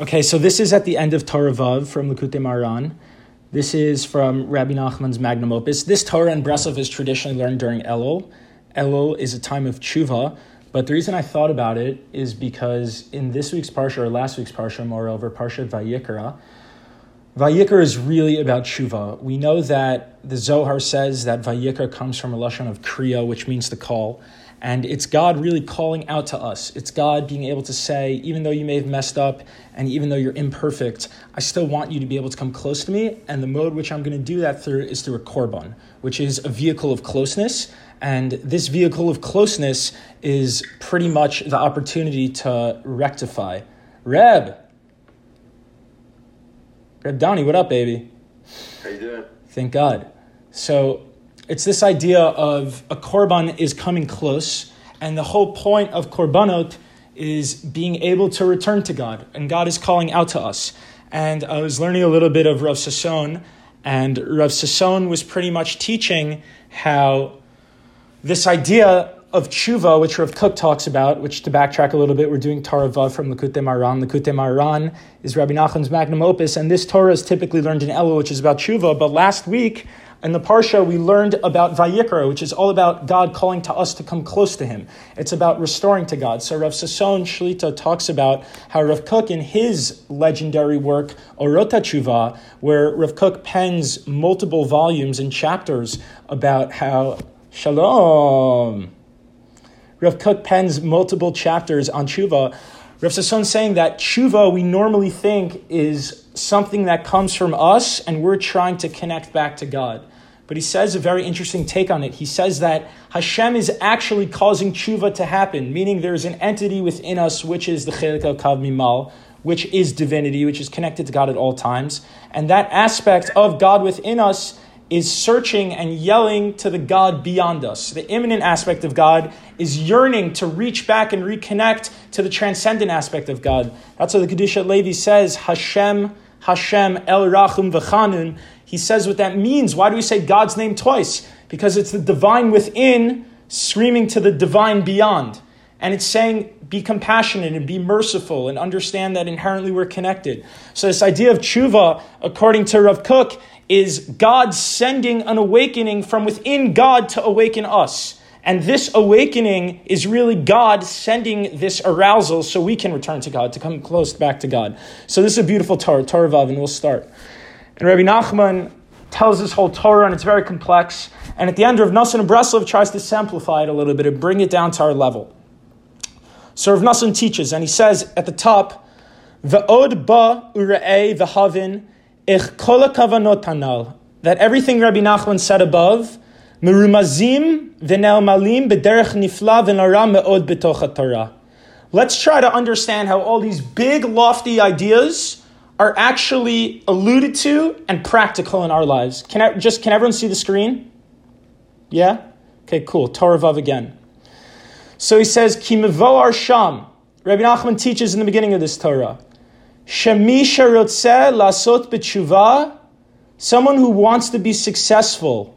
Okay, so this is at the end of Torah Vav from Likutei Moharan. This is from Rabbi Nachman's magnum opus. This Torah in Breslov is traditionally learned during Elul. Elul is a time of tshuva, but the reason I thought about it is because in this week's parsha or last week's parsha, moreover, parsha Vayikra, Vayikra is really about tshuva. We know that the Zohar says that Vayikra comes from a lashon of kriya, which means to call. And it's God really calling out to us. It's God being able to say, even though you may have messed up and even though you're imperfect, I still want you to be able to come close to me. And the mode which I'm going to do that through is through a korban, which is a vehicle of closeness. And this vehicle of closeness is pretty much the opportunity to rectify. Reb, Reb Donnie, what up, baby? How you doing? Thank God. So it's this idea of a korban is coming close, and the whole point of korbanot is being able to return to God, and God is calling out to us. And I was learning a little bit of Rav Sasson, and Rav Sasson was pretty much teaching how this idea of tshuva, which Rav Kook talks about, which to backtrack a little bit, we're doing Torah Vav from Likutei Moharan. Likutei Moharan is Rabbi Nachman's magnum opus, and this Torah is typically learned in Elul, which is about tshuva. But last week, in the Parsha, we learned about Vayikra, which is all about God calling to us to come close to Him. It's about restoring to God. So Rav Sasson Shlita talks about how Rav Kook, in his legendary work, Orota Tshuva, where Rav Kook pens multiple volumes and chapters about how, Shalom, Rav Kook pens multiple chapters on Tshuva. Rav Sasson saying that Tshuva we normally think is something that comes from us and we're trying to connect back to God. But he says a very interesting take on it. He says that Hashem is actually causing tshuva to happen, meaning there's an entity within us which is the chelik kav mimal, which is divinity, which is connected to God at all times. And that aspect of God within us is searching and yelling to the God beyond us. The immanent aspect of God is yearning to reach back and reconnect to the transcendent aspect of God. That's what the Kedushat Levi says, Hashem, Hashem, El Rachum V'chanun, he says what that means. Why do we say God's name twice? Because it's the divine within screaming to the divine beyond. And it's saying, be compassionate and be merciful and understand that inherently we're connected. So, this idea of tshuva, according to Rav Kook, is God sending an awakening from within God to awaken us. And this awakening is really God sending this arousal so we can return to God, to come close back to God. So, this is a beautiful Torah, Torah Vav, and we'll start. And Rabbi Nachman tells this whole Torah, and it's very complex. And at the end, Rav Nassan of Breslov tries to simplify it a little bit and bring it down to our level. So Rav Nassan teaches, and he says at the top, "Ve'od ba ure'ei v'havin ich kol kavanot hanal." That everything Rabbi Nachman said above, merumazim v'nel malim b'derech nifla v'nara me'od b'toch Torah. Let's try to understand how all these big, lofty ideas are actually alluded to and practical in our lives. Can I, just can everyone see the screen? Yeah? Okay, cool. Torah Vav again. So he says, Ki ar sham. Rabbi Nachman teaches in the beginning of this Torah. Shemi sherotzeh lasot b'tshuva. Someone who wants to be successful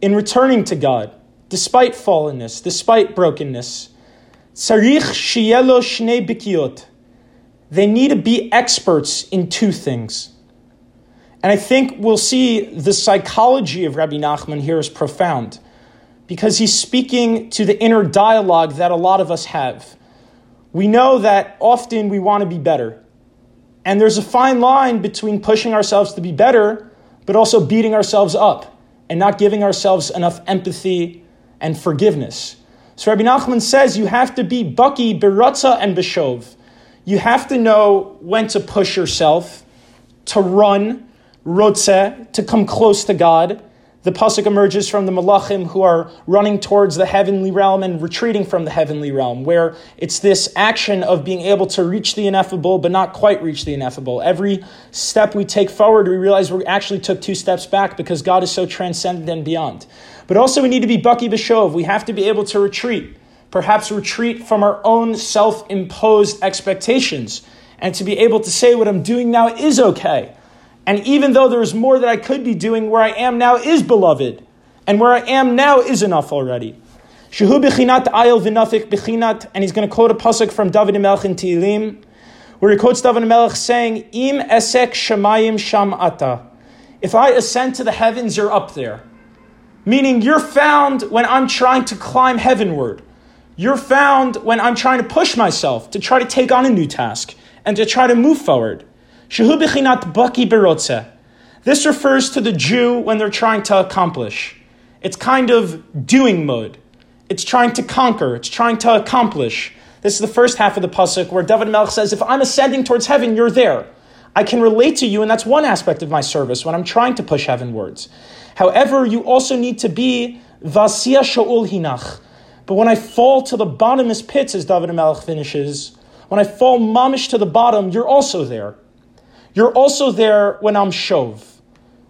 in returning to God, despite fallenness, despite brokenness. Tzarich shiyelo shnei bikiot they need to be experts in two things. And I think we'll see the psychology of Rabbi Nachman here is profound because he's speaking to the inner dialogue that a lot of us have. We know that often we want to be better. And there's a fine line between pushing ourselves to be better, but also beating ourselves up and not giving ourselves enough empathy and forgiveness. So Rabbi Nachman says you have to be Bucky, Beratza, and Beshov you have to know when to push yourself, to run, rotze, to come close to God. The pasuk emerges from the malachim who are running towards the heavenly realm and retreating from the heavenly realm, where it's this action of being able to reach the ineffable but not quite reach the ineffable. Every step we take forward, we realize we actually took two steps back because God is so transcendent and beyond. But also, we need to be Bucky Bishov. We have to be able to retreat perhaps retreat from our own self imposed expectations, and to be able to say what I'm doing now is okay. And even though there is more that I could be doing, where I am now is beloved, and where I am now is enough already. Shehu b'chinat ayil v'nafik b'chinat, and he's going to quote a pasuk from David Melech in Tehillim, where he quotes David Melech saying, Im esek shamayim sham ata. If I ascend to the heavens, you're up there. Meaning you're found when I'm trying to climb heavenward. You're found when I'm trying to push myself to try to take on a new task and to try to move forward. This refers to the Jew when they're trying to accomplish. It's kind of doing mode. It's trying to conquer. It's trying to accomplish. This is the first half of the pasuk where David Melech says, "If I'm ascending towards heaven, you're there. I can relate to you, and that's one aspect of my service when I'm trying to push heavenwards. However, you also need to be vasiya shaul hinach. But when I fall to the bottomless pits, as David Melech finishes, when I fall mamish to the bottom, you're also there. You're also there when I'm shov,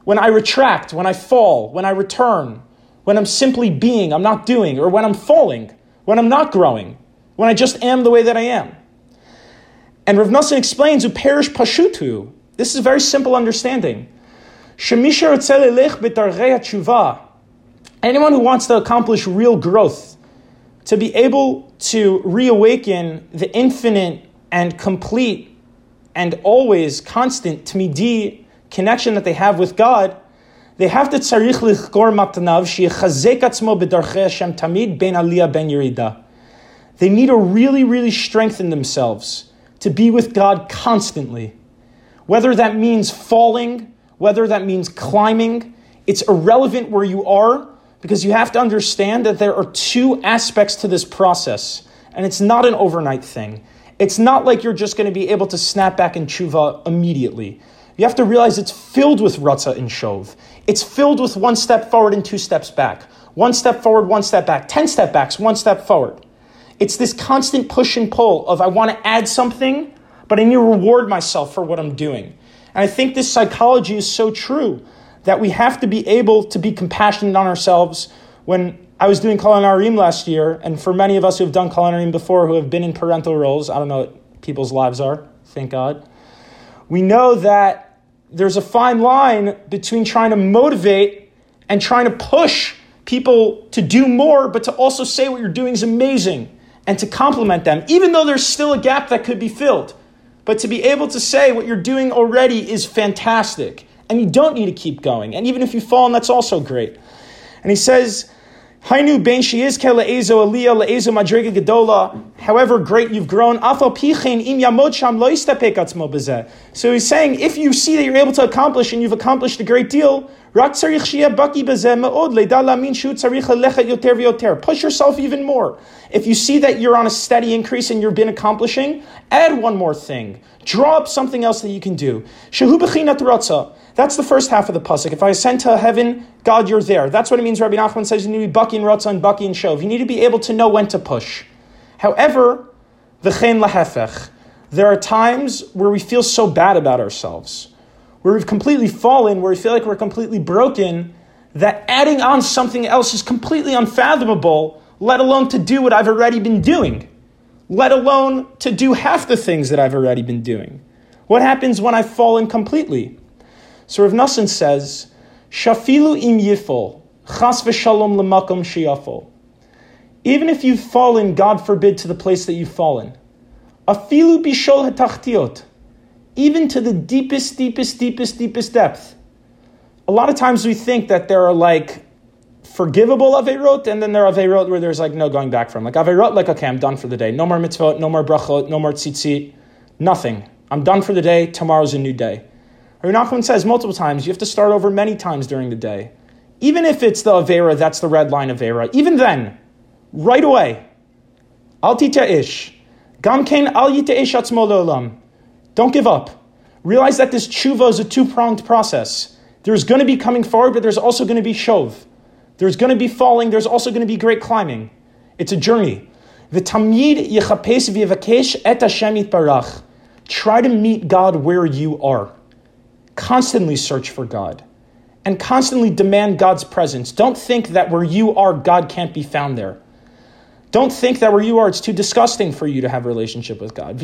when I retract, when I fall, when I return, when I'm simply being, I'm not doing, or when I'm falling, when I'm not growing, when I just am the way that I am. And Rav Nassan explains, perish pashutu. This is a very simple understanding. Anyone who wants to accomplish real growth, to be able to reawaken the infinite and complete and always constant tmidi connection that they have with God, they have to tzarich lichkor matanav sheyechazek atzmo b'darchei Hashem tamid ben aliyah ben yerida. They need to really, really strengthen themselves to be with God constantly. Whether that means falling, whether that means climbing, it's irrelevant where you are because you have to understand that there are two aspects to this process, and it's not an overnight thing. It's not like you're just going to be able to snap back in tshuva immediately. You have to realize it's filled with ratzah and shov. It's filled with one step forward and two steps back. One step forward, one step back. Ten step backs, one step forward. It's this constant push and pull of I want to add something, but I need to reward myself for what I'm doing. And I think this psychology is so true that we have to be able to be compassionate on ourselves. When I was doing Kol Hanaharim last year, and for many of us who have done Kol Hanaharim before, who have been in parental roles, I don't know what people's lives are, thank God, we know that there's a fine line between trying to motivate and trying to push people to do more, but to also say what you're doing is amazing and to compliment them, even though there's still a gap that could be filled. But to be able to say what you're doing already is fantastic, and you don't need to keep going. And even if you fall, and that's also great. And he says, Hainu ben is ke madrega gedola. However great you've grown, So he's saying, if you see that you're able to accomplish and you've accomplished a great deal, Push yourself even more. If you see that you're on a steady increase and you've been accomplishing, add one more thing. Draw up something else that you can do. That's the first half of the pasuk. If I ascend to heaven, God, you're there. That's what it means. Rabbi Nachman says you need to be bucking ratzah and bucky and shov. You need to be able to know when to push. However, v'chein lahefech. There are times where we feel so bad about ourselves, where we've completely fallen, where we feel like we're completely broken, that adding on something else is completely unfathomable, let alone to do what I've already been doing, let alone to do half the things that I've already been doing. What happens when I've fallen completely? So Rav Nassan says, Shafilu im yifol, chas v'shalom lemakom shiyafol. Even if you've fallen, God forbid, to the place that you've fallen, afilu bishol hetachtiot, even to the deepest, deepest, deepest, deepest depth. A lot of times we think that there are like forgivable averot, and then there are averot where there's like no going back from. Like averot, like okay, I'm done for the day. No more mitzvot, no more brachot, no more tzitzit, nothing. I'm done for the day. Tomorrow's a new day. Rabbi Nachman says multiple times you have to start over many times during the day. Even if it's the Avera, that's the red line Avera. Even then, right away, Al ish. Gamkein al ish atzmo Don't give up. Realize that this tshuva is a two-pronged process. There's going to be coming forward, but there's also going to be shov. There's going to be falling, there's also going to be great climbing. It's a journey. V'tamyid yichapes v'yivakesh et Hashem barach. Try to meet God where you are constantly search for God and constantly demand God's presence. Don't think that where you are, God can't be found there. Don't think that where you are, it's too disgusting for you to have a relationship with God.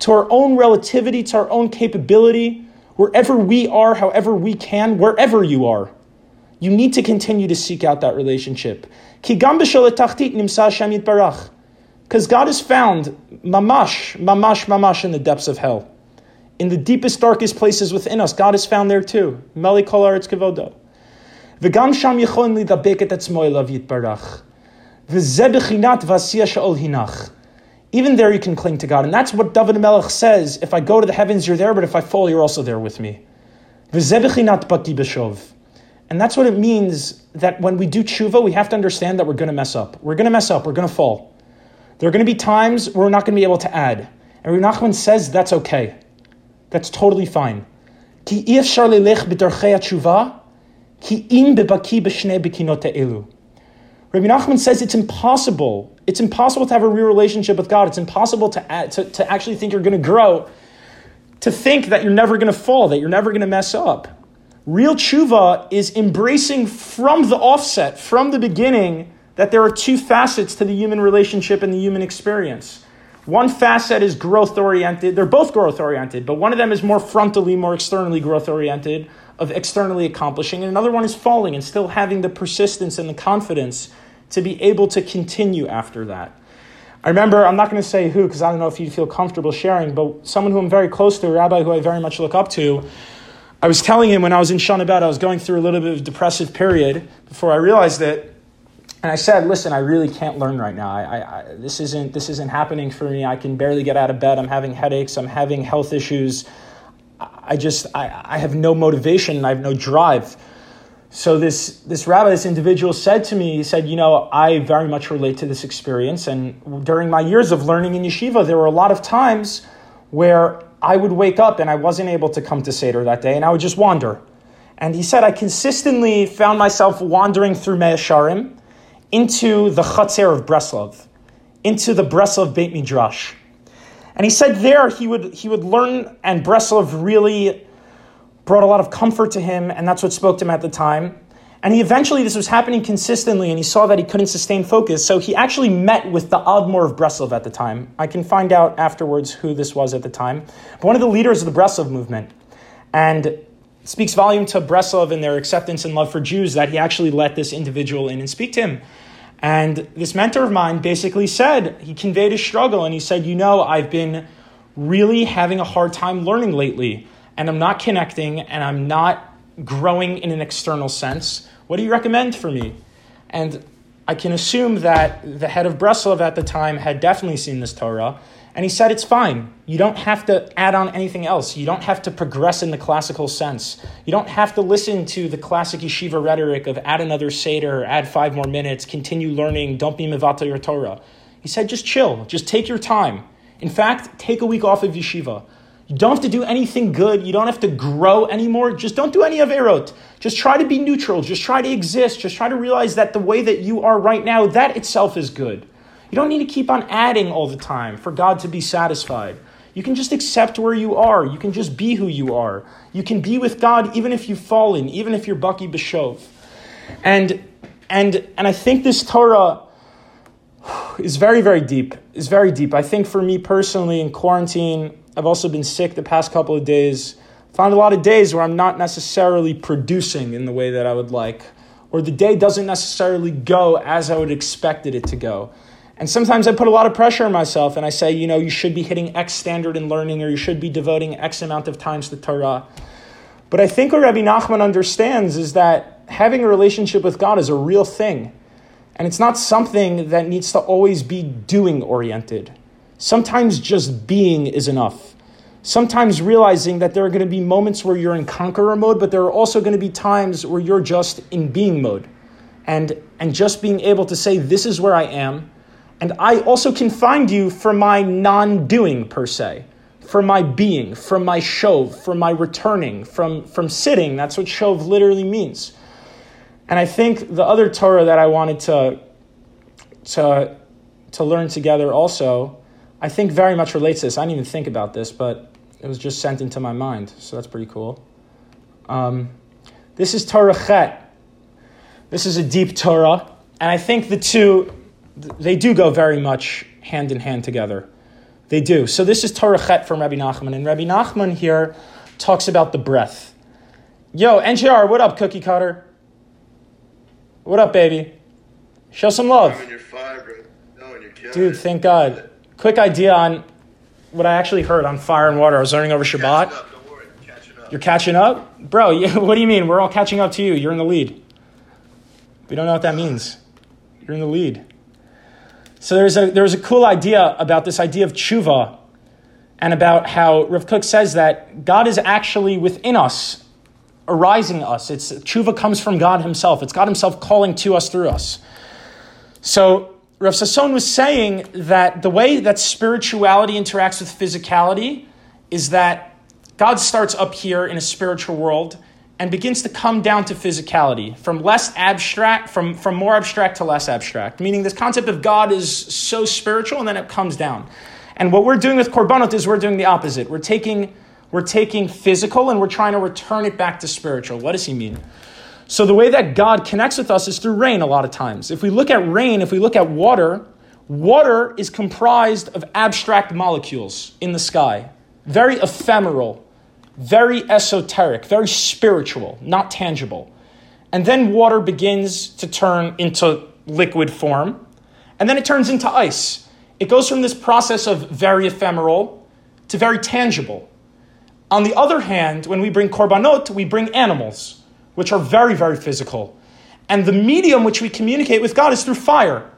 To our own relativity, to our own capability, wherever we are, however we can, wherever you are, you need to continue to seek out that relationship. Because God is found mamash, mamash, mamash in the depths of hell. In the deepest, darkest places within us, God is found there too. Meli kol aretz kevodo. V'gam sham yichon lidabek et etzmo elav yitbarach. V'zeh bechinat v'asiyah sha'ol hinach. Even there you can cling to God. And that's what David Melech says. If I go to the heavens, you're there, but if I fall, you're also there with me. And that's what it means that when we do tshuva, we have to understand that we're going to mess up. We're going to mess up. We're going to fall. There are going to be times we're not going to be able to add. And Rabbi Nachman says that's okay. That's totally fine. Ki im bebaki elu. Rabbi Nachman says it's impossible. It's impossible to have a real relationship with God. It's impossible to, to, to actually think you're going to grow, to think that you're never going to fall, that you're never going to mess up. Real tshuva is embracing from the offset, from the beginning, that there are two facets to the human relationship and the human experience. One facet is growth oriented. They're both growth oriented, but one of them is more frontally, more externally growth oriented, of externally accomplishing, and another one is falling and still having the persistence and the confidence to be able to continue after that. I remember, I'm not going to say who because I don't know if you feel comfortable sharing, but someone who I'm very close to, a rabbi who I very much look up to, I was telling him when I was in Shana Bet, I was going through a little bit of depressive period before I realized it. And I said, listen, I really can't learn right now. I, I, I, this, isn't, this isn't happening for me. I can barely get out of bed. I'm having headaches. I'm having health issues. I just, I, I have no motivation. And I have no drive. So this, this rabbi, this individual said to me, he said, you know, I very much relate to this experience. And during my years of learning in yeshiva, there were a lot of times where I would wake up and I wasn't able to come to Seder that day, and I would just wander. And he said, I consistently found myself wandering through Mea Shearim into the Chatzir of Breslov, into the Breslov Beit Midrash. And he said there he would, he would learn, and Breslov really brought a lot of comfort to him, and that's what spoke to him at the time. And he eventually, this was happening consistently, and he saw that he couldn't sustain focus. So he actually met with the Admor of Breslov at the time. I can find out afterwards who this was at the time. But one of the leaders of the Breslov movement. And speaks volume to Breslov and their acceptance and love for Jews that he actually let this individual in and speak to him. And this mentor of mine basically said, he conveyed his struggle, and he said, You know, I've been really having a hard time learning lately, and I'm not connecting, and I'm not growing in an external sense. What do you recommend for me? And I can assume that the head of Breslov at the time had definitely seen this Torah, and he said it's fine. You don't have to add on anything else. You don't have to progress in the classical sense. You don't have to listen to the classic yeshiva rhetoric of add another Seder, add five more minutes, continue learning, don't be mivata your Torah. He said just chill, just take your time. In fact, take a week off of yeshiva. You don't have to do anything good. You don't have to grow anymore. Just don't do any averot. Just try to be neutral. Just try to exist. Just try to realize that the way that you are right now, that itself is good. You don't need to keep on adding all the time for God to be satisfied. You can just accept where you are. You can just be who you are. You can be with God even if you've fallen, even if you're Bucky Bishov. And and and I think this Torah is very, very deep. Is very deep. I think for me personally in quarantine, I've also been sick the past couple of days. Found a lot of days where I'm not necessarily producing in the way that I would like, or the day doesn't necessarily go as I would expected it to go. And sometimes I put a lot of pressure on myself and I say, you know, you should be hitting X standard in learning or you should be devoting X amount of times to Torah. But I think what Rabbi Nachman understands is that having a relationship with God is a real thing. And it's not something that needs to always be doing oriented. Sometimes just being is enough. Sometimes realizing that there are going to be moments where you're in conqueror mode, but there are also going to be times where you're just in being mode. And, and just being able to say, This is where I am. And I also can find you for my non doing, per se, for my being, from my shov, from my returning, from, from sitting. That's what shov literally means. And I think the other Torah that I wanted to, to, to learn together also I think very much relates to this. I didn't even think about this, but it was just sent into my mind, so that's pretty cool. Um, this is Torah Chet. This is a deep Torah, and I think the two, they do go very much hand in hand together. They do. So this is Torah Chet from Rabbi Nachman, and Rabbi Nachman here talks about the breath. Yo, NJR, what up, cookie cutter? What up, baby? Show some love. Dude, thank God. Quick idea on what I actually heard on fire and water. I was learning over Shabbat. up, don't worry, catching up. You're catching up? Bro, what do you mean? We're all catching up to you. You're in the lead. We don't know what that means. You're in the lead. So there's a, there's a cool idea about this idea of tshuva and about how Rav Kook says that God is actually within us, arising us. It's tshuva comes from God Himself. It's God Himself calling to us through us. So Rav Sasson was saying that the way that spirituality interacts with physicality is that God starts up here in a spiritual world and begins to come down to physicality from less abstract, from, from more abstract to less abstract. Meaning this concept of God is so spiritual and then it comes down. And what we're doing with Korbanot is we're doing the opposite. We're taking, we're taking physical and we're trying to return it back to spiritual. What does he mean? So the way that God connects with us is through rain a lot of times. If we look at rain, if we look at water, water is comprised of abstract molecules in the sky, very ephemeral, very esoteric, very spiritual, not tangible. And then water begins to turn into liquid form, and then it turns into ice. It goes from this process of very ephemeral to very tangible. On the other hand, when we bring korbanot, we bring animals, which are very, very physical. And the medium which we communicate with God is through fire.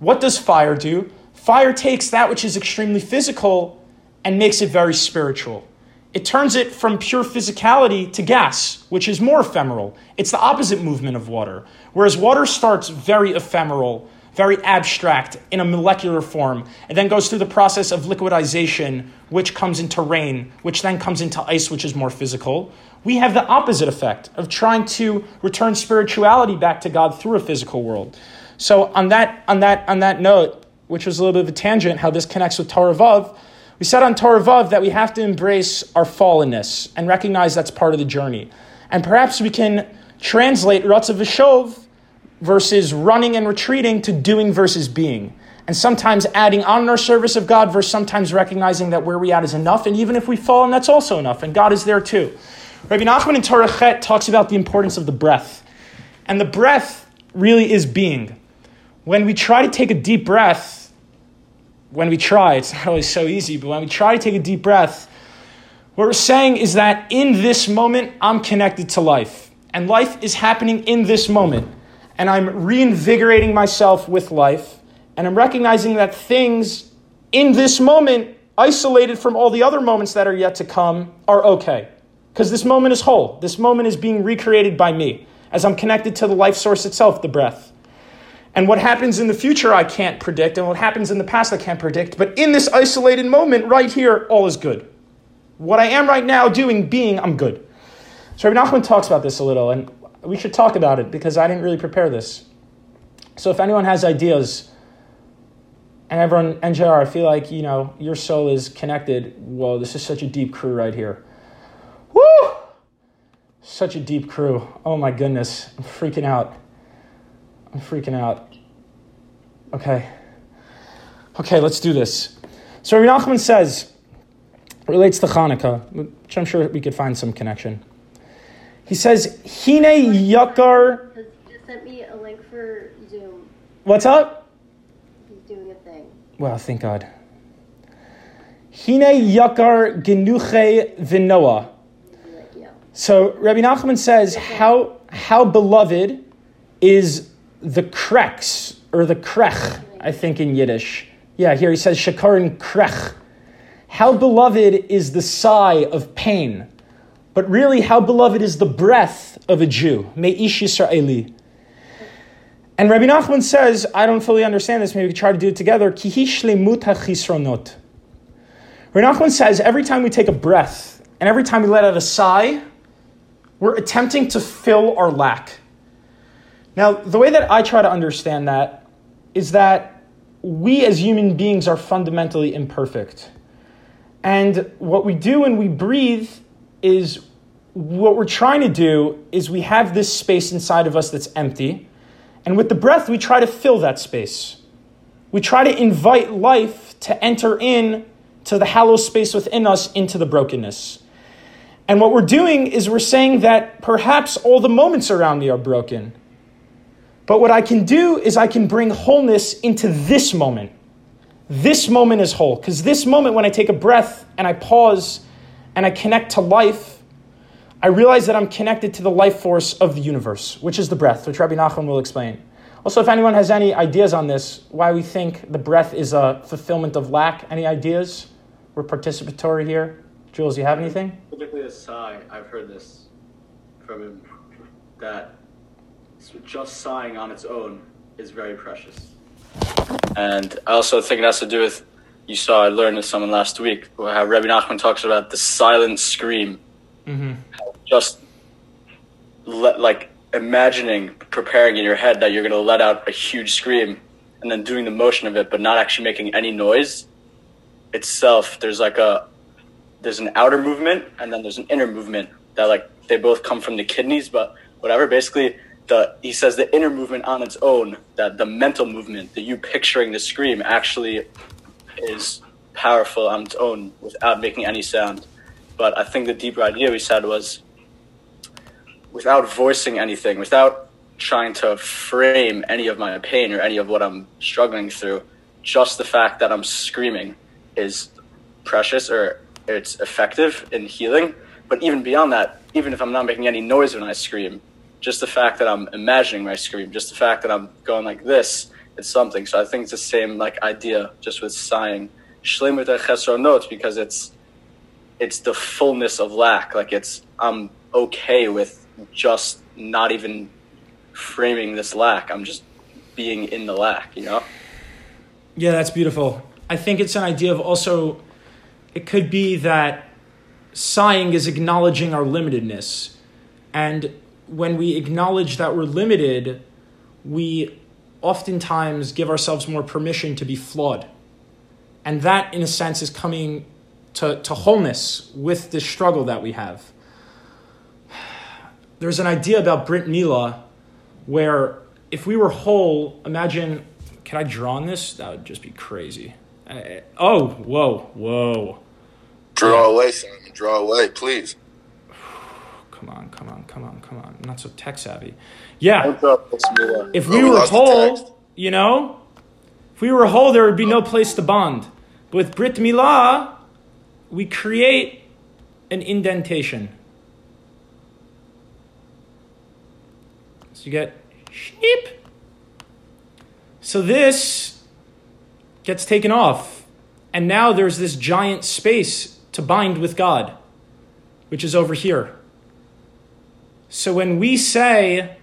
What does fire do? Fire takes that which is extremely physical and makes it very spiritual. It turns it from pure physicality to gas, which is more ephemeral. It's the opposite movement of water. Whereas water starts very ephemeral, very abstract in a molecular form, and then goes through the process of liquidization, which comes into rain, which then comes into ice, which is more physical. We have the opposite effect of trying to return spirituality back to God through a physical world. So on that, on that, on that note, which was a little bit of a tangent, how this connects with Torah Vav, we said on Torah Vav that we have to embrace our fallenness and recognize that's part of the journey. And perhaps we can translate Ratzav Vishov versus running and retreating to doing versus being. And sometimes adding on our service of God versus sometimes recognizing that where we at is enough. And even if we fall, and that's also enough. And God is there too. Rabbi Nachman in Torah Chet talks about the importance of the breath. And the breath really is being. When we try to take a deep breath, when we try, it's not always so easy, but when we try to take a deep breath, what we're saying is that in this moment, I'm connected to life. And life is happening in this moment. And I'm reinvigorating myself with life. And I'm recognizing that things in this moment, isolated from all the other moments that are yet to come, are okay. Because this moment is whole. This moment is being recreated by me as I'm connected to the life source itself, the breath. And what happens in the future, I can't predict. And what happens in the past, I can't predict. But in this isolated moment, right here, all is good. What I am right now doing, being, I'm good. So Rabbi Nachman talks about this a little, and we should talk about it because I didn't really prepare this. So if anyone has ideas, and everyone, NJR, I feel like, you know, your soul is connected. Whoa, this is such a deep crew right here. Woo! Such a deep crew. Oh my goodness. I'm freaking out. I'm freaking out. Okay. Okay, let's do this. So Rabbi Nachman says, relates to Hanukkah, which I'm sure we could find some connection. He says, Hine Yakar. He just sent me a link for Zoom. What's up? He's doing a thing. Well, thank God. Hine Yakar Genuche Vinoah. Be like, yo. So Rabbi Nachman says, how, how beloved is the krex, or the krech, I think in Yiddish. Yeah, here he says, Shakarin krech. How beloved is the sigh of pain, but really, how beloved is the breath of a Jew? Me'ish Yisraeli. And Rabbi Nachman says, I don't fully understand this, maybe we try to do it together. Kihi shlemut hachisronot. Rabbi Nachman says, every time we take a breath, and every time we let out a sigh, we're attempting to fill our lack. Now, the way that I try to understand that is that we as human beings are fundamentally imperfect. And what we do when we breathe is what we're trying to do is we have this space inside of us that's empty. And with the breath, we try to fill that space. We try to invite life to enter in to the hollow space within us into the brokenness. And what we're doing is we're saying that perhaps all the moments around me are broken. But what I can do is I can bring wholeness into this moment. this moment is whole. Because this moment, when I take a breath and I pause and I connect to life, I realize that I'm connected to the life force of the universe, which is the breath, which Rabbi Nachman will explain. Also, if anyone has any ideas on this, why we think the breath is a fulfillment of lack, any ideas? We're participatory here. Jules, you have anything? Typically, a sigh. I've heard this from him that just sighing on its own is very precious. And I also think it has to do with you saw I learned with someone last week how Rabbi Nachman talks about the silent scream. Mm-hmm. Just let, like imagining, preparing in your head that you're going to let out a huge scream and then doing the motion of it, but not actually making any noise itself. There's like a there's an outer movement and then there's an inner movement that like they both come from the kidneys, but whatever. Basically, the he says the inner movement on its own, that the mental movement, that you picturing the scream, actually is powerful on its own without making any sound. But I think the deeper idea we said was without voicing anything, without trying to frame any of my pain or any of what I'm struggling through, just the fact that I'm screaming is precious or it's effective in healing. But even beyond that, even if I'm not making any noise when I scream, just the fact that I'm imagining my scream, just the fact that I'm going like this, it's something. So I think it's the same like idea, just with sighing. Notes because it's it's the fullness of lack. Like it's I'm okay with just not even framing this lack. I'm just being in the lack, you know? Yeah, that's beautiful. I think it's an idea of also it could be that sighing is acknowledging our limitedness. And when we acknowledge that we're limited, we oftentimes give ourselves more permission to be flawed. And that, in a sense, is coming to, to wholeness with the struggle that we have. There's an idea about Brit Mila where if we were whole, imagine, can I draw on this? That would just be crazy. Uh, oh, whoa, whoa. Draw away, Simon. Draw away, please. Come on, come on, come on, come on. I'm not so tech savvy. Yeah. If we we were lost the whole, you know, if we were whole, there would be no place to bond. But with Brit Milah, we create an indentation. So you get schneep. So this gets taken off. And now there's this giant space to bind with God, which is over here. So when we say,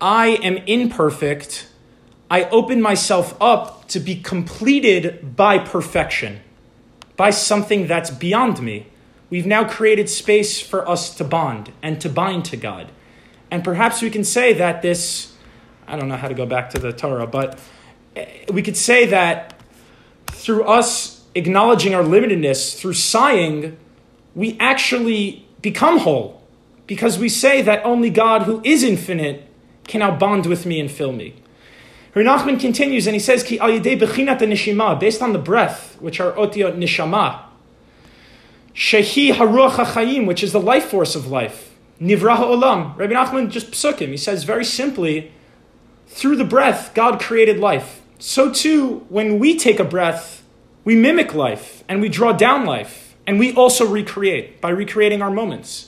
I am imperfect, I open myself up to be completed by perfection, by something that's beyond me. We've now created space for us to bond and to bind to God. And perhaps we can say that this, I don't know how to go back to the Torah, but eh, we could say that through us acknowledging our limitedness, through sighing, we actually become whole because we say that only God, who is infinite, can now bond with me and fill me. Nachman continues and he says, Ki nishima, based on the breath, which are otiot nishama, shehi haruach hachayim, which is the life force of life, nivra ha'olam. Rabbi Nachman just psukim. He says very simply, through the breath, God created life. So too, when we take a breath, we mimic life and we draw down life, and we also recreate by recreating our moments.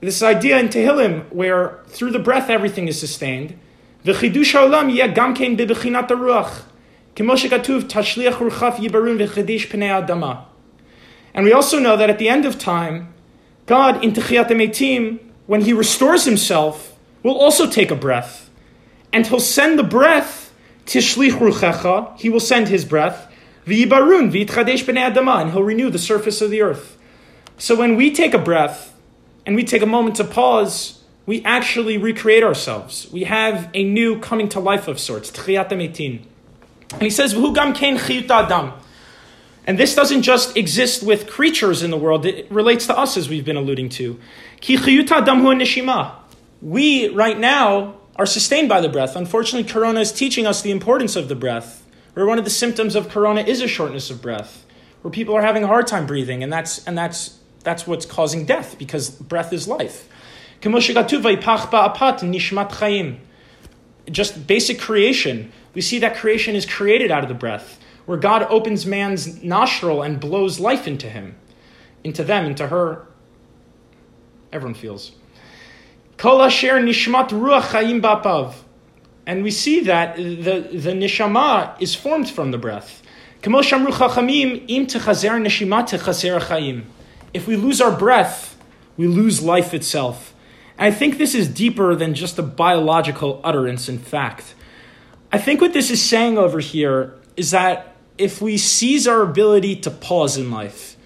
This idea in Tehillim, where through the breath everything is sustained. And we also know that at the end of time, God, in Techiyat Metim, when He restores Himself, will also take a breath. And He'll send the breath, Tishlich Ruchecha, He will send His breath, V'yibarun v'yitchadesh b'nei adama, and He'll renew the surface of the earth. So when we take a breath, and we take a moment to pause, we actually recreate ourselves. We have a new coming to life of sorts, Techiyat Metim. And He says, V'hu gam kein chiyut adam. And this doesn't just exist with creatures in the world, it relates to us, as we've been alluding to. Ki chiyut adam hu neshima. We, right now, are sustained by the breath. Unfortunately, Corona is teaching us the importance of the breath. Or one of the symptoms of corona is a shortness of breath, where people are having a hard time breathing, and that's and that's that's what's causing death because breath is life. Just basic creation. We see that creation is created out of the breath, where God opens man's nostril and blows life into him, into them, into her. Everyone feels. Kol asher nishmat ruach chayim bapav. And we see that the, the neshama is formed from the breath. If we lose our breath, we lose life itself. And I think this is deeper than just a biological utterance in fact. I think what this is saying over here is that if we seize our ability to pause in life,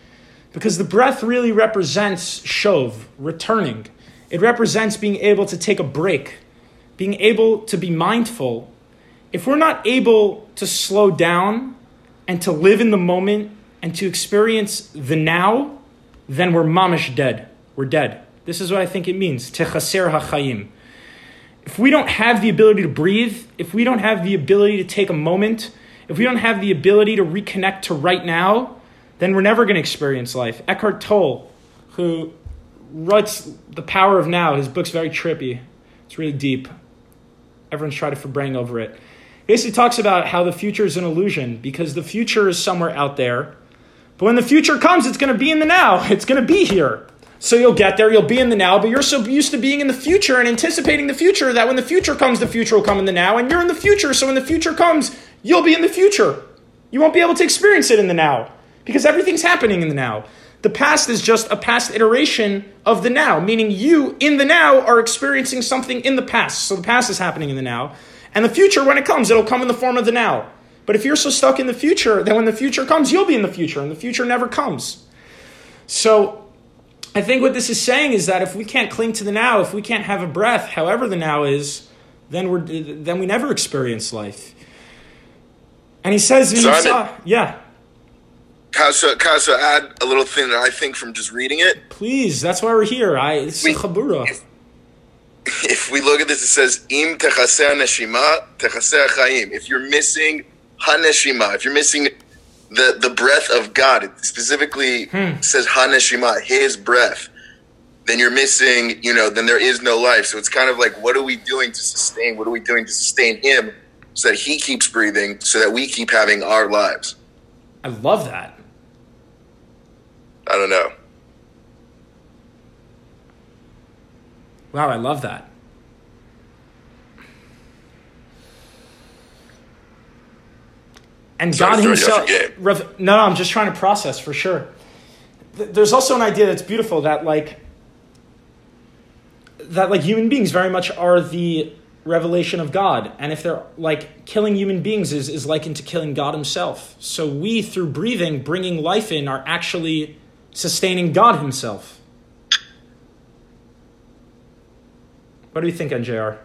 because the breath really represents shov, returning. It represents being able to take a break, being able to be mindful. If we're not able to slow down and to live in the moment and to experience the now, then we're mamish dead. We're dead. This is what I think it means. Techaser hachayim. If we don't have the ability to breathe, if we don't have the ability to take a moment, if we don't have the ability to reconnect to right now, then we're never going to experience life. Eckhart Tolle, who writes The Power of Now, his book's very trippy. It's really deep. Everyone's trying to forbrain over it. Basically talks about how the future is an illusion because the future is somewhere out there. But when the future comes, it's going to be in the now. It's going to be here. So you'll get there, you'll be in the now, but you're so used to being in the future and anticipating the future that when the future comes, the future will come in the now, and you're in the future, so when the future comes, you'll be in the future. You won't be able to experience it in the now because everything's happening in the now. The past is just a past iteration of the now, meaning you in the now are experiencing something in the past. So the past is happening in the now. And the future, when it comes, it'll come in the form of the now. But if you're so stuck in the future, then when the future comes, you'll be in the future, and the future never comes. So I think what this is saying is that if we can't cling to the now, if we can't have a breath, however the now is, then we're then we never experience life. And he says, Simon. yeah, Kasha, Kasha, add a little thing that I think from just reading it. please, that's why we're here. I it's We- a chabura. If we look at this, it says im techaser neshima techaser chaim. If you're missing haneshima, if you're missing the the breath of God, it specifically hmm. says haneshima, His breath. Then you're missing, you know. Then there is no life. So it's kind of like, what are we doing to sustain? What are we doing to sustain Him, so that He keeps breathing, so that we keep having our lives? I love that. I don't know. Wow, I love that. And Sorry God to throw you off Himself. Rev- no, no, I'm just trying to process for sure. There's also an idea that's beautiful that like that like human beings very much are the revelation of God, and if they're like killing human beings is is likened to killing God Himself. So we, through breathing, bringing life in, are actually sustaining God Himself. What do you think, NJR?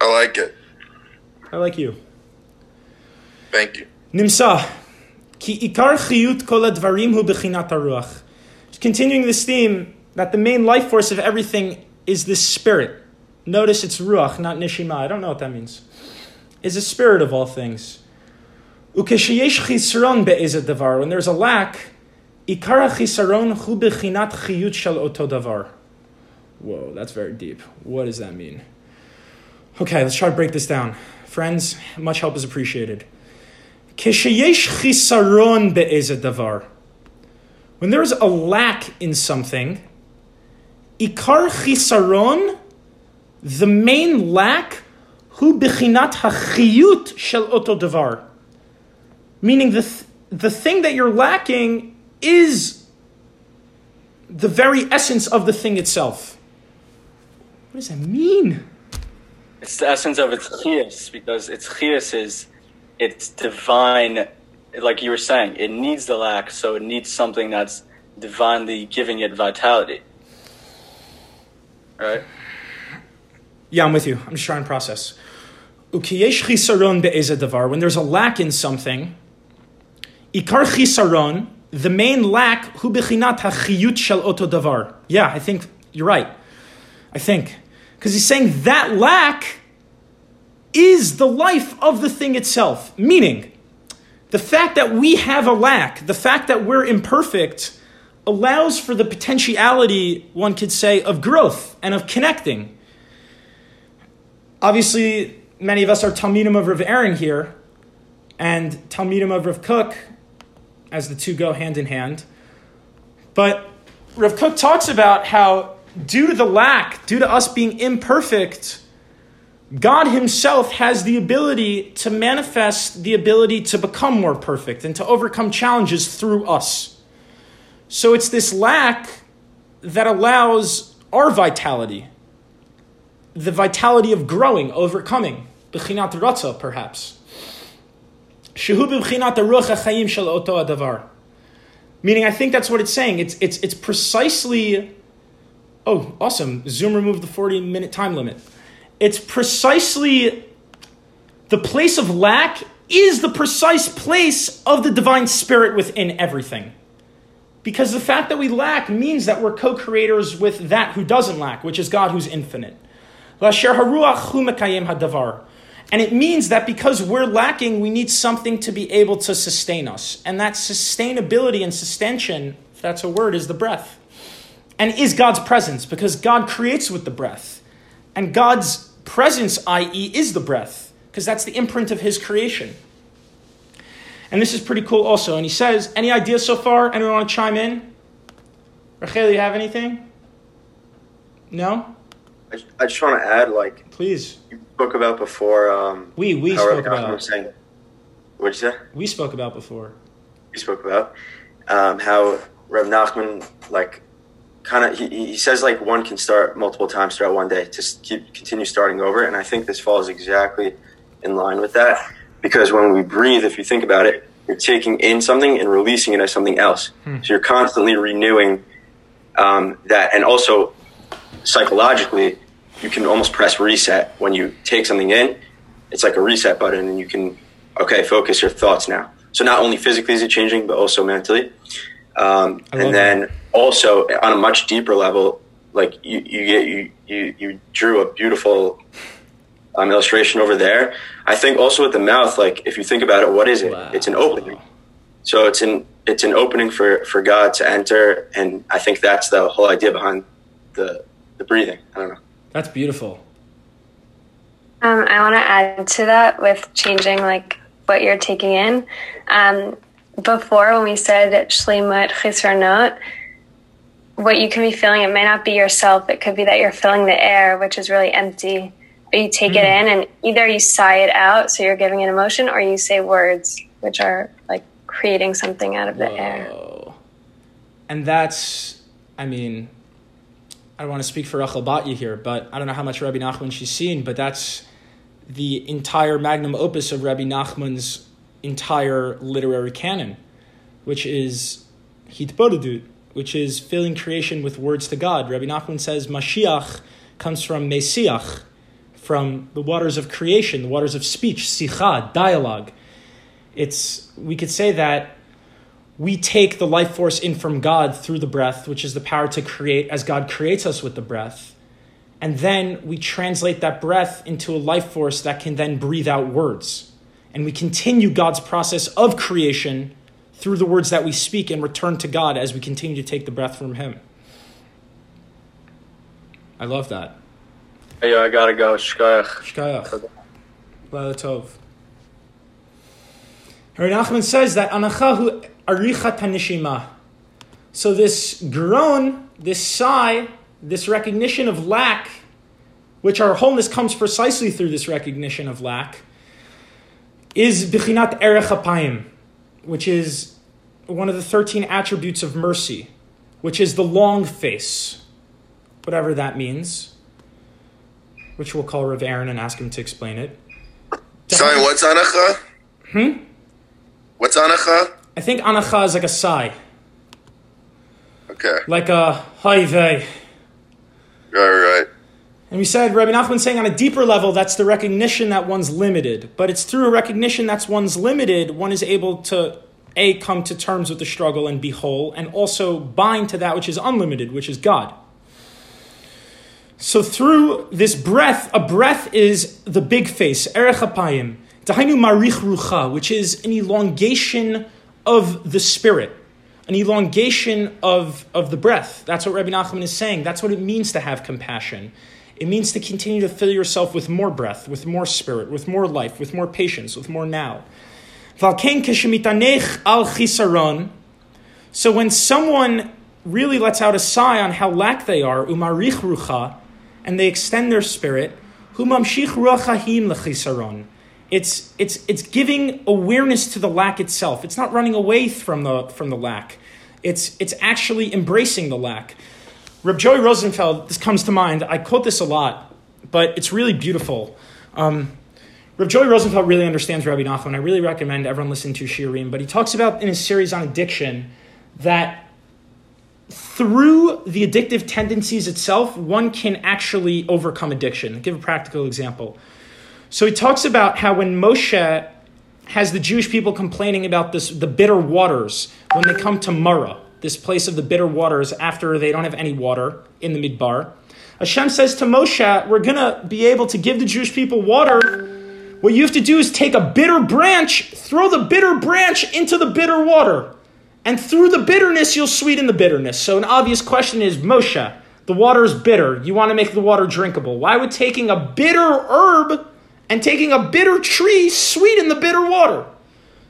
I like it. I like you. Thank you. Nimsa, ki ikar chiyut kol advarim hu bechinat aruach. Continuing this theme, that the main life force of everything is this spirit. Notice it's ruach, not nishima. I don't know what that means. Is the spirit of all things. Ukesheyesh chisron be'ezet davar, when there's a lack, ikara chisaron hu bechinat chiyut shel oto davar. Whoa, that's very deep. What does that mean? Okay, let's try to break this down. Friends, much help is appreciated. Kesheyesh chisaron be'ezet davar. When there's a lack in something, ikar chisaron, the main lack, hu bechinat hachiyut shel oto davar Meaning the, th- the thing that you're lacking is the very essence of the thing itself. What does that mean? It's the essence of its chias because its chias is it's divine. Like you were saying, it needs the lack, so it needs something that's divinely giving it vitality. Right? Yeah, I'm with you. I'm just trying to process. Ukiyesh chisaron be'eze davar. When there's a lack in something, ikar chisaron, the main lack, hu bechinat hachiyut shel oto davar. Yeah, I think you're right. I think. Because he's saying that lack is the life of the thing itself. Meaning, the fact that we have a lack, the fact that we're imperfect, allows for the potentiality, one could say, of growth and of connecting. obviously, many of us are Talmidim of Rav Aaron here, and Talmidim of Rav Kook, as the two go hand in hand. But Rav Kook talks about how, due to the lack, due to us being imperfect, God Himself has the ability to manifest the ability to become more perfect and to overcome challenges through us. So it's this lack that allows our vitality, the vitality of growing, overcoming, b'chinat ratza, perhaps. Adavar. Meaning, I think that's what it's saying. It's, it's, it's precisely. Oh, awesome. Zoom removed the 40 minute time limit. It's precisely the place of lack is the precise place of the divine spirit within everything. Because the fact that we lack means that we're co creators with that who doesn't lack, which is God who's infinite. Haruach hadavar. And it means that because we're lacking, we need something to be able to sustain us. And that sustainability and sustention, if that's a word, is the breath. And is God's presence, because God creates with the breath. And God's presence, i.e., is the breath, because that's the imprint of his creation. And this is pretty cool also. And he says, any ideas so far? Anyone want to chime in? Rachel, do you have anything? No? I, I just want to add, like Please. Spoke about before. Um, We, we spoke about. saying. What'd you say? We spoke about before. You spoke about um, how Reb Nachman, like, kind of he, he says like one can start multiple times throughout one day to keep continue starting over, and I think this falls exactly in line with that because when we breathe, if you think about it, you're taking in something and releasing it as something else. So you're constantly renewing um, that, and also psychologically, you can almost press reset when you take something in. It's like a reset button, and you can okay focus your thoughts now. So not only physically is it changing, but also mentally. Um, and then also on a much deeper level, like you, you get you, you you drew a beautiful um, illustration over there. I think also with the mouth, like if you think about it, what is it? Wow. It's an opening. So it's an it's an opening for for God to enter, and I think that's the whole idea behind the the breathing. I don't know. That's beautiful. Um, I want to add to that with changing like what you're taking in. Um, before, when we said shlimut chisronot, what you can be feeling, it may not be yourself. It could be that you're feeling the air, which is really empty. But you take it in, and either you sigh it out, so you're giving an emotion, or you say words, which are like creating something out of the air. Whoa. And that's, I mean, I don't want to speak for Rachel Batya here, but I don't know how much Rabbi Nachman she's seen, but that's the entire magnum opus of Rabbi Nachman's entire literary canon, which is Hitbodedut, which is filling creation with words to God. Rabbi Nachman says Mashiach comes from Mesiach, from the waters of creation, the waters of speech, sicha, dialogue. It's we could say that we take the life force in from God through the breath, which is the power to create as God creates us with the breath. And then we translate that breath into a life force that can then breathe out words. And we continue God's process of creation through the words that we speak and return to God as we continue to take the breath from Him. I love that. Hey, yo, I gotta go. Shkayach. Laila Tov. Rabbi Nachman says that anachahu arichat hanishima. So this groan, this sigh, this recognition of lack, which our wholeness comes precisely through this recognition of lack, is bichinat erech apayim, which is one of the 13 attributes of mercy, which is the long face, whatever that means, which we'll call Rav Aaron and ask him to explain it. Sorry, what's anacha? Hmm? What's anacha? I think anacha is like a sigh, Okay, like a hi vey. right, right. And we said, Rabbi Nachman saying on a deeper level, that's the recognition that one's limited. But it's through a recognition that's one's limited, one is able to, A, come to terms with the struggle and be whole, and also bind to that which is unlimited, which is God. So through this breath, a breath is the big face, erech apayim, dahainu marich rucha, which is an elongation of the spirit, an elongation of, of the breath. That's what Rabbi Nachman is saying. That's what it means to have compassion. It means to continue to fill yourself with more breath, with more spirit, with more life, with more patience, with more now. So when someone really lets out a sigh on how lack they are, umarich rucha, and they extend their spirit, humamshich ruachahim lechisaron. It's, it's, it's giving awareness to the lack itself. It's not running away from the, from the lack. It's, it's actually embracing the lack. Reb Joey Rosenfeld, this comes to mind. I quote this a lot, but it's really beautiful. Um, Reb Joey Rosenfeld really understands Rabbi Nachman. I really recommend everyone listen to Shiurim. But he talks about in his series on addiction that through the addictive tendencies itself, one can actually overcome addiction. I'll give a practical example. So he talks about how when Moshe has the Jewish people complaining about this, the bitter waters when they come to Mara, this place of the bitter waters after they don't have any water in the Midbar. Hashem says to Moshe, We're going to be able to give the Jewish people water. What you have to do is take a bitter branch, throw the bitter branch into the bitter water. And through the bitterness, you'll sweeten the bitterness. So, an obvious question is Moshe, the water is bitter. You want to make the water drinkable. Why would taking a bitter herb and taking a bitter tree sweeten the bitter water?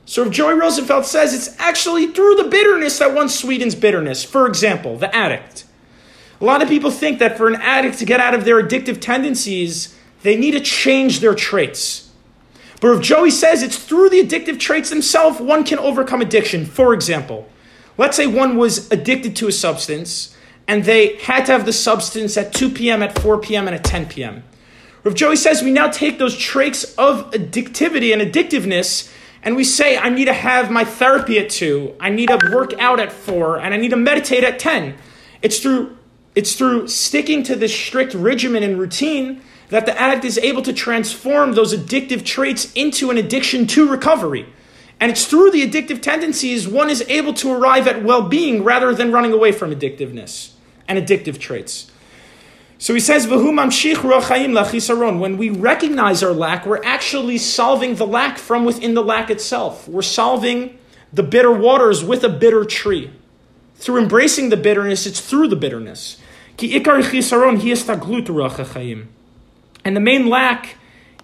So, Reb Joey Rosenfeld says it's actually through the bitterness that one sweetens bitterness. For example, the addict. A lot of people think that for an addict to get out of their addictive tendencies, they need to change their traits. But Reb Joey says it's through the addictive traits themselves, one can overcome addiction. For example, let's say one was addicted to a substance and they had to have the substance at 2 p.m., at 4 p.m., and at 10 p.m. Reb Joey says we now take those traits of addictivity and addictiveness and we say, I need to have my therapy at 2, I need to work out at 4, and I need to meditate at 10. It's through, it's through sticking to this strict regimen and routine that the addict is able to transform those addictive traits into an addiction to recovery. And it's through the addictive tendencies one is able to arrive at well being rather than running away from addictiveness and addictive traits. So he says, When we recognize our lack, we're actually solving the lack from within the lack itself. We're solving the bitter waters with a bitter tree. Through embracing the bitterness, it's through the bitterness. And the main lack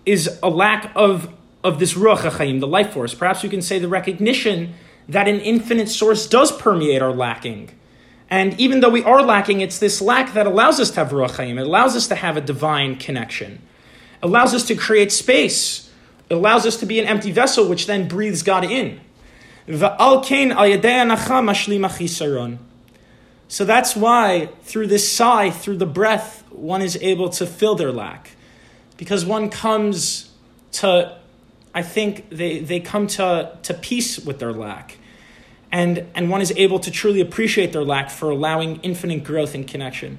is a lack of, of this Ruach HaChaim, the life force. Perhaps we can say the recognition that an infinite source does permeate our lacking. And even though we are lacking, it's this lack that allows us to have Ruach HaChaim. It allows us to have a divine connection. It allows us to create space. It allows us to be an empty vessel, which then breathes God in. So that's why, through this sigh, through the breath, one is able to fill their lack because one comes to, I think they, they come to, to peace with their lack. And, and one is able to truly appreciate their lack for allowing infinite growth and connection.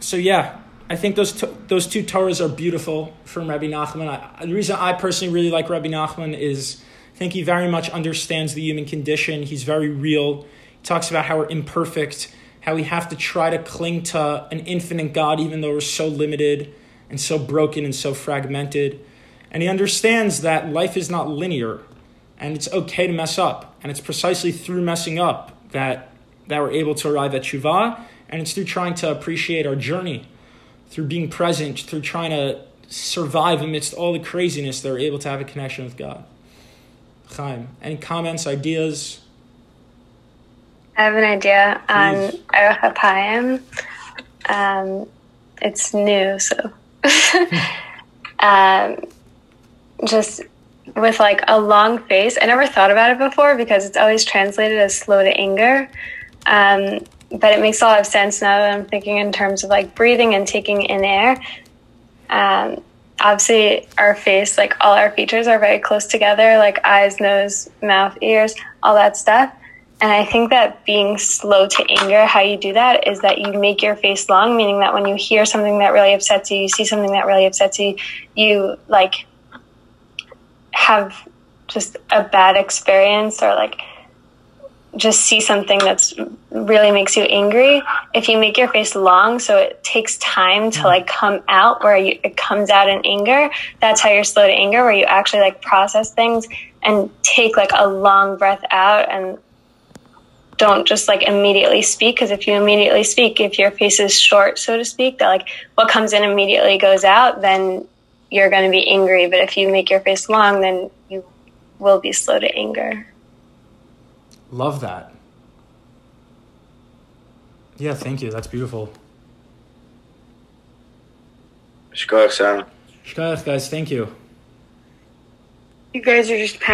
So, yeah, I think those, t- those two Torahs are beautiful from Rabbi Nachman. I, the reason I personally really like Rabbi Nachman is I think he very much understands the human condition. He's very real. He talks about how we're imperfect, how we have to try to cling to an infinite God even though we're so limited and so broken and so fragmented. And he understands that life is not linear and it's okay to mess up. And it's precisely through messing up that, that we're able to arrive at Shuvah. And it's through trying to appreciate our journey, through being present, through trying to survive amidst all the craziness that we're able to have a connection with God. Chaim, any comments, ideas? I have an idea on Aruch HaPayim. Um, it's new, so um, just with like a long face. I never thought about it before because it's always translated as slow to anger. Um, but it makes a lot of sense now that I'm thinking in terms of like breathing and taking in air. Um, obviously, our face, like all our features, are very close together, like eyes, nose, mouth, ears, all that stuff. And I think that being slow to anger, how you do that is that you make your face long, meaning that when you hear something that really upsets you, you see something that really upsets you, you like have just a bad experience or like just see something that's really makes you angry if you make your face long so it takes time to like come out where you, it comes out in anger that's how you're slow to anger where you actually like process things and take like a long breath out and don't just like immediately speak because if you immediately speak, if your face is short, so to speak, that like what comes in immediately goes out, then you're going to be angry. But if you make your face long, then you will be slow to anger. Love that. Yeah, thank you. That's beautiful. Shkoyach, Sam. Shkayach, guys, thank you. You guys are just